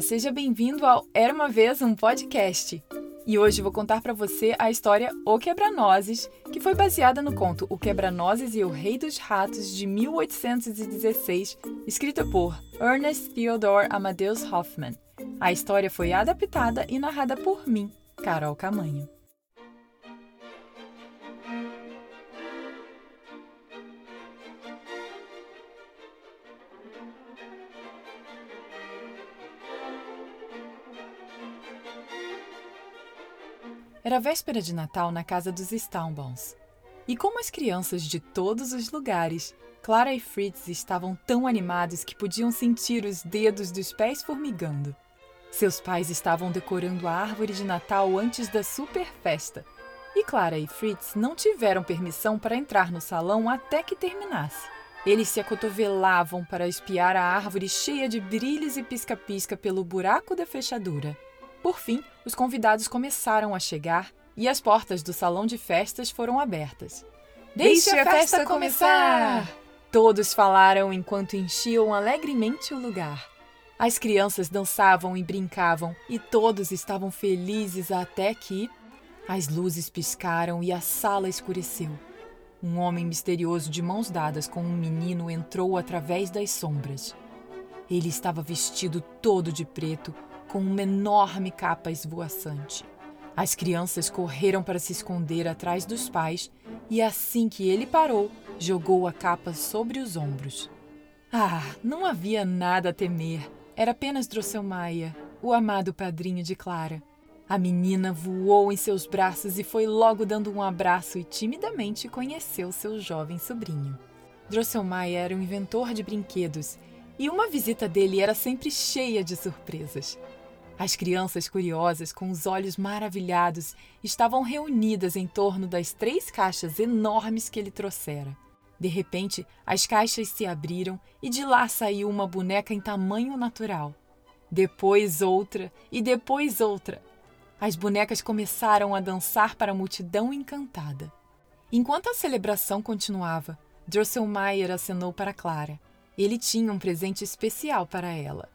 Seja bem-vindo ao Era uma vez um podcast. E hoje vou contar para você a história O Quebra-Nozes, que foi baseada no conto O Quebra-Nozes e o Rei dos Ratos de 1816, escrita por Ernest Theodor Amadeus Hoffman. A história foi adaptada e narrada por mim, Carol Camanho. Era véspera de Natal na casa dos Staunbons. E como as crianças de todos os lugares, Clara e Fritz estavam tão animados que podiam sentir os dedos dos pés formigando. Seus pais estavam decorando a árvore de Natal antes da super festa, e Clara e Fritz não tiveram permissão para entrar no salão até que terminasse. Eles se acotovelavam para espiar a árvore cheia de brilhos e pisca-pisca pelo buraco da fechadura. Por fim, os convidados começaram a chegar e as portas do salão de festas foram abertas. Deixe, Deixe a, festa, festa começar! Todos falaram enquanto enchiam alegremente o lugar. As crianças dançavam e brincavam e todos estavam felizes até que as luzes piscaram e a sala escureceu. Um homem misterioso de mãos dadas com um menino entrou através das sombras. Ele estava vestido todo de preto com uma enorme capa esvoaçante. As crianças correram para se esconder atrás dos pais e, assim que ele parou, jogou a capa sobre os ombros. Ah, não havia nada a temer. Era apenas Drosselmaia, o amado padrinho de Clara. A menina voou em seus braços e foi logo dando um abraço e timidamente conheceu seu jovem sobrinho. Drosselmaia era um inventor de brinquedos e uma visita dele era sempre cheia de surpresas. As crianças curiosas, com os olhos maravilhados, estavam reunidas em torno das três caixas enormes que ele trouxera. De repente, as caixas se abriram e de lá saiu uma boneca em tamanho natural. Depois outra e depois outra. As bonecas começaram a dançar para a multidão encantada. Enquanto a celebração continuava, Drosselmayer acenou para Clara. Ele tinha um presente especial para ela: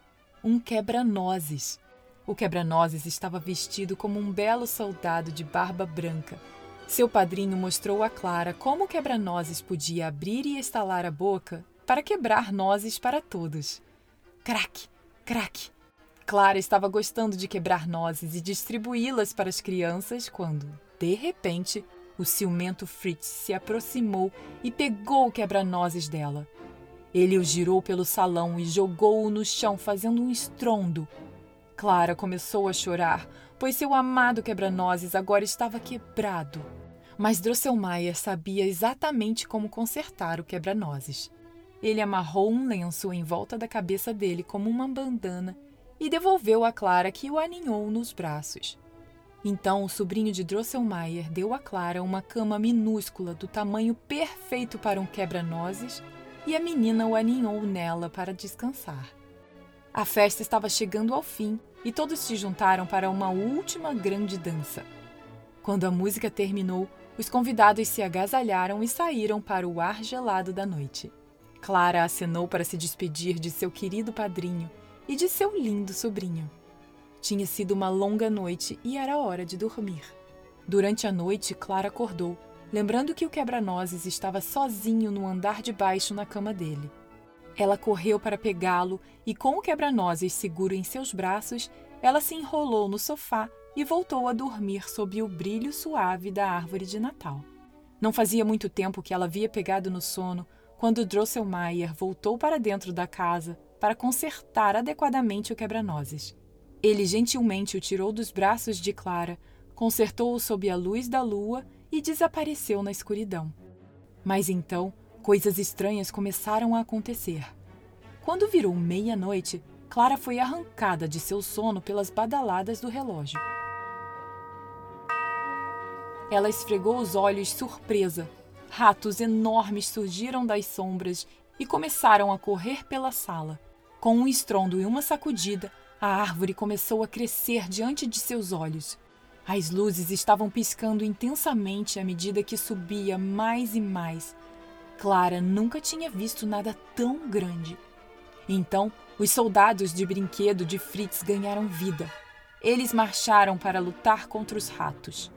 um quebra-nozes. O quebra-nozes estava vestido como um belo soldado de barba branca. Seu padrinho mostrou a Clara como o quebra-nozes podia abrir e estalar a boca para quebrar nozes para todos. Crack, crack. Clara estava gostando de quebrar nozes e distribuí-las para as crianças quando, de repente, o ciumento Fritz se aproximou e pegou o quebra-nozes dela. Ele o girou pelo salão e jogou-o no chão, fazendo um estrondo Clara começou a chorar, pois seu amado quebra-nozes agora estava quebrado. Mas Drosselmayer sabia exatamente como consertar o quebra-nozes. Ele amarrou um lenço em volta da cabeça dele como uma bandana e devolveu a Clara, que o aninhou nos braços. Então o sobrinho de Drosselmayer deu a Clara uma cama minúscula do tamanho perfeito para um quebra-nozes e a menina o aninhou nela para descansar. A festa estava chegando ao fim e todos se juntaram para uma última grande dança. Quando a música terminou, os convidados se agasalharam e saíram para o ar gelado da noite. Clara acenou para se despedir de seu querido padrinho e de seu lindo sobrinho. Tinha sido uma longa noite e era hora de dormir. Durante a noite, Clara acordou, lembrando que o quebra-nozes estava sozinho no andar de baixo na cama dele. Ela correu para pegá-lo e, com o quebra-nozes seguro em seus braços, ela se enrolou no sofá e voltou a dormir sob o brilho suave da árvore de Natal. Não fazia muito tempo que ela havia pegado no sono quando Drosselmayer voltou para dentro da casa para consertar adequadamente o quebra-nozes. Ele gentilmente o tirou dos braços de Clara, consertou-o sob a luz da lua e desapareceu na escuridão. Mas então Coisas estranhas começaram a acontecer. Quando virou meia-noite, Clara foi arrancada de seu sono pelas badaladas do relógio. Ela esfregou os olhos surpresa. Ratos enormes surgiram das sombras e começaram a correr pela sala. Com um estrondo e uma sacudida, a árvore começou a crescer diante de seus olhos. As luzes estavam piscando intensamente à medida que subia mais e mais, Clara nunca tinha visto nada tão grande. Então, Os soldados de brinquedo de Fritz ganharam vida. Eles marcharam para lutar contra os ratos.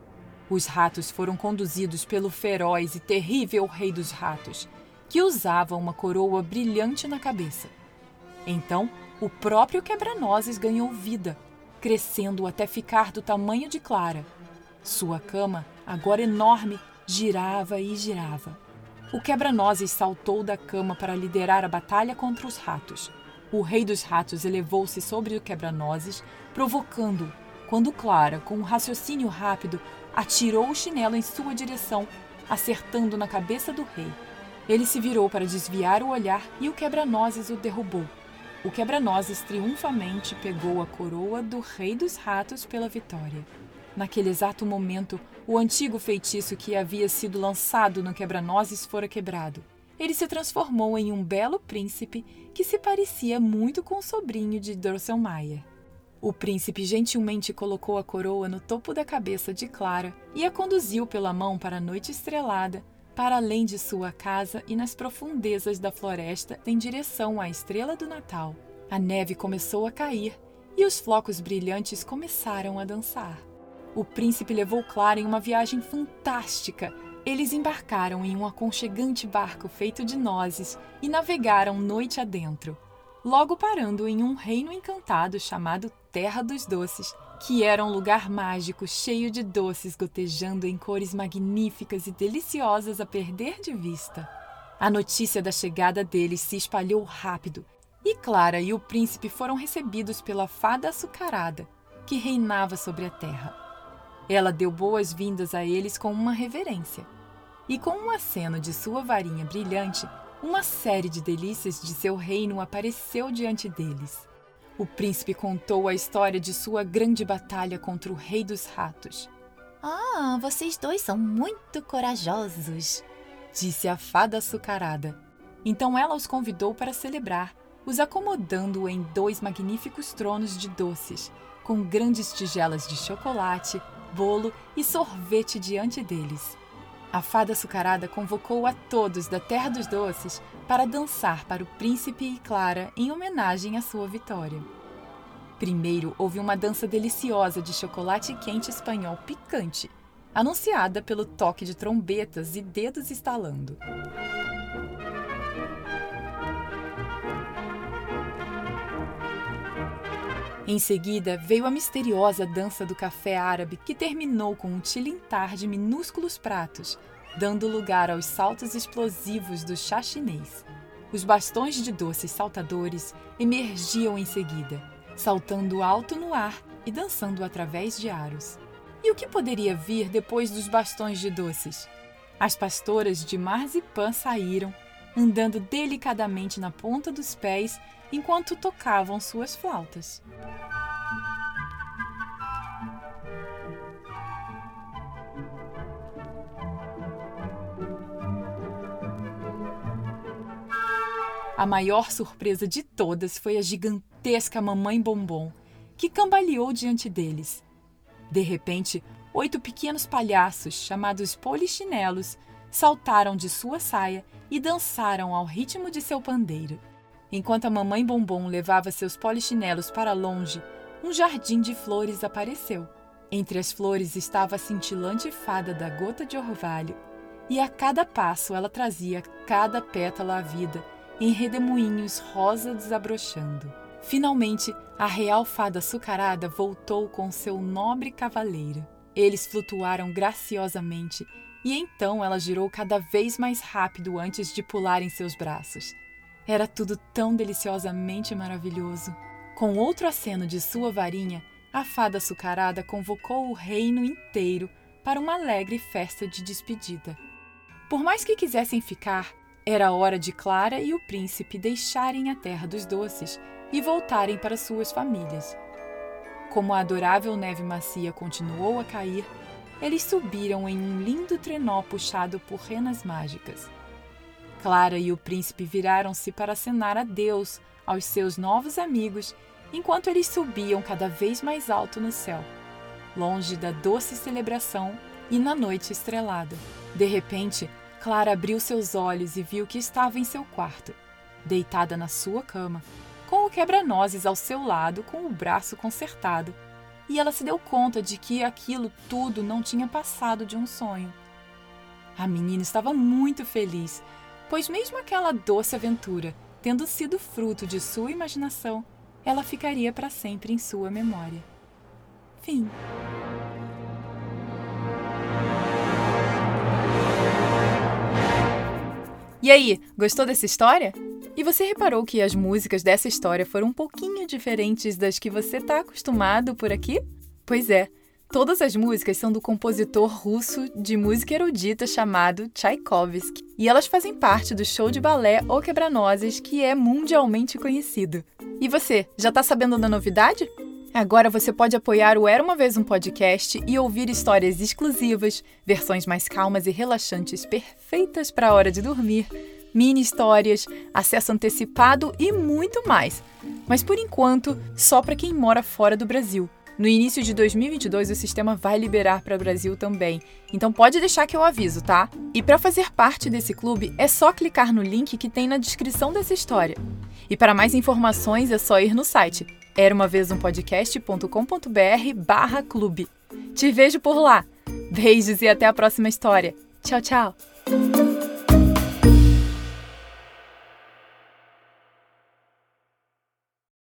Os ratos foram conduzidos pelo feroz e terrível Rei dos Ratos, que usava uma coroa brilhante na cabeça. Então, o próprio quebra-nozes ganhou vida, crescendo até ficar do tamanho de Clara. Sua cama, agora enorme, girava e girava. O quebra-nozes saltou da cama para liderar a batalha contra os ratos. O rei dos ratos elevou-se sobre o quebra-nozes, provocando-o, quando Clara, com um raciocínio rápido, atirou o chinelo em sua direção, acertando na cabeça do rei. Ele se virou para desviar o olhar e o quebra-nozes o derrubou. O quebra-nozes triunfamente pegou a coroa do rei dos ratos pela vitória. Naquele exato momento, o antigo feitiço que havia sido lançado no quebra-nozes fora quebrado. Ele se transformou em um belo príncipe que se parecia muito com o sobrinho de Drosselmayer. O príncipe gentilmente colocou a coroa no topo da cabeça de Clara e a conduziu pela mão para a noite estrelada, para além de sua casa e nas profundezas da floresta em direção à estrela do Natal. A neve começou a cair e os flocos brilhantes começaram a dançar. O príncipe levou Clara em uma viagem fantástica. Eles embarcaram em um aconchegante barco feito de nozes e navegaram noite adentro logo parando em um reino encantado chamado Terra dos Doces, que era um lugar mágico cheio de doces gotejando em cores magníficas e deliciosas a perder de vista. A notícia da chegada deles se espalhou rápido, e Clara e o príncipe foram recebidos pela fada açucarada, que reinava sobre a terra. Ela deu boas-vindas a eles com uma reverência, e com um aceno de sua varinha brilhante, uma série de delícias de seu reino apareceu diante deles. O príncipe contou a história de sua grande batalha contra o rei dos ratos. Ah, vocês dois são muito corajosos, disse a fada açucarada. Então ela os convidou para celebrar, os acomodando em dois magníficos tronos de doces, com grandes tigelas de chocolate, bolo e sorvete diante deles. A fada açucarada convocou a todos da Terra dos Doces para dançar para o príncipe e Clara em homenagem à sua vitória. Primeiro houve uma dança deliciosa de chocolate quente espanhol picante, anunciada pelo toque de trombetas e dedos estalando. Em seguida, veio a misteriosa dança do café árabe, que terminou com um tilintar de minúsculos pratos, dando lugar aos saltos explosivos do chá chinês. Os bastões de doces saltadores emergiam em seguida, saltando alto no ar e dançando através de aros. E o que poderia vir depois dos bastões de doces? As pastoras de marzipan saíram, andando delicadamente na ponta dos pés enquanto tocavam suas flautas. A maior surpresa de todas foi a gigantesca Mamãe Bombom, que cambaleou diante deles. De repente, oito pequenos palhaços, chamados polichinelos, saltaram de sua saia e dançaram ao ritmo de seu pandeiro. Enquanto a mamãe Bombom levava seus polichinelos para longe, um jardim de flores apareceu. Entre as flores estava a cintilante fada da gota de orvalho, e a cada passo ela trazia cada pétala à vida, em redemoinhos rosa desabrochando. Finalmente, a real fada açucarada voltou com seu nobre cavaleiro. Eles flutuaram graciosamente, e então ela girou cada vez mais rápido antes de pular em seus braços. Era tudo tão deliciosamente maravilhoso. Com outro aceno de sua varinha, a fada açucarada convocou o reino inteiro para uma alegre festa de despedida. Por mais que quisessem ficar, era hora de Clara e o príncipe deixarem a terra dos doces e voltarem para suas famílias. Como a adorável neve macia continuou a cair, eles subiram em um lindo trenó puxado por renas mágicas. Clara e o príncipe viraram-se para acenar adeus aos seus novos amigos enquanto eles subiam cada vez mais alto no céu, longe da doce celebração e na noite estrelada. De repente, Clara abriu seus olhos e viu que estava em seu quarto, deitada na sua cama, com o quebra-nozes ao seu lado com o braço consertado. E ela se deu conta de que aquilo tudo não tinha passado de um sonho. A menina estava muito feliz, pois, mesmo aquela doce aventura tendo sido fruto de sua imaginação, ela ficaria para sempre em sua memória. Fim. E aí, gostou dessa história? E você reparou que as músicas dessa história foram um pouquinho diferentes das que você está acostumado por aqui? Pois é, todas as músicas são do compositor russo de música erudita chamado Tchaikovsky, e elas fazem parte do show de balé O Quebra-Nozes, que é mundialmente conhecido. E você, já está sabendo da novidade? Agora você pode apoiar o Era uma Vez um Podcast e ouvir histórias exclusivas, versões mais calmas e relaxantes perfeitas para a hora de dormir, mini histórias, acesso antecipado e muito mais. Mas por enquanto, só para quem mora fora do Brasil. No início de 2022, o sistema vai liberar para o Brasil também. Então pode deixar que eu aviso, tá? E para fazer parte desse clube, é só clicar no link que tem na descrição dessa história. E para mais informações é só ir no site era uma vez um podcast.com.br barra clube. Te vejo por lá. Beijos e até a próxima história. Tchau, tchau!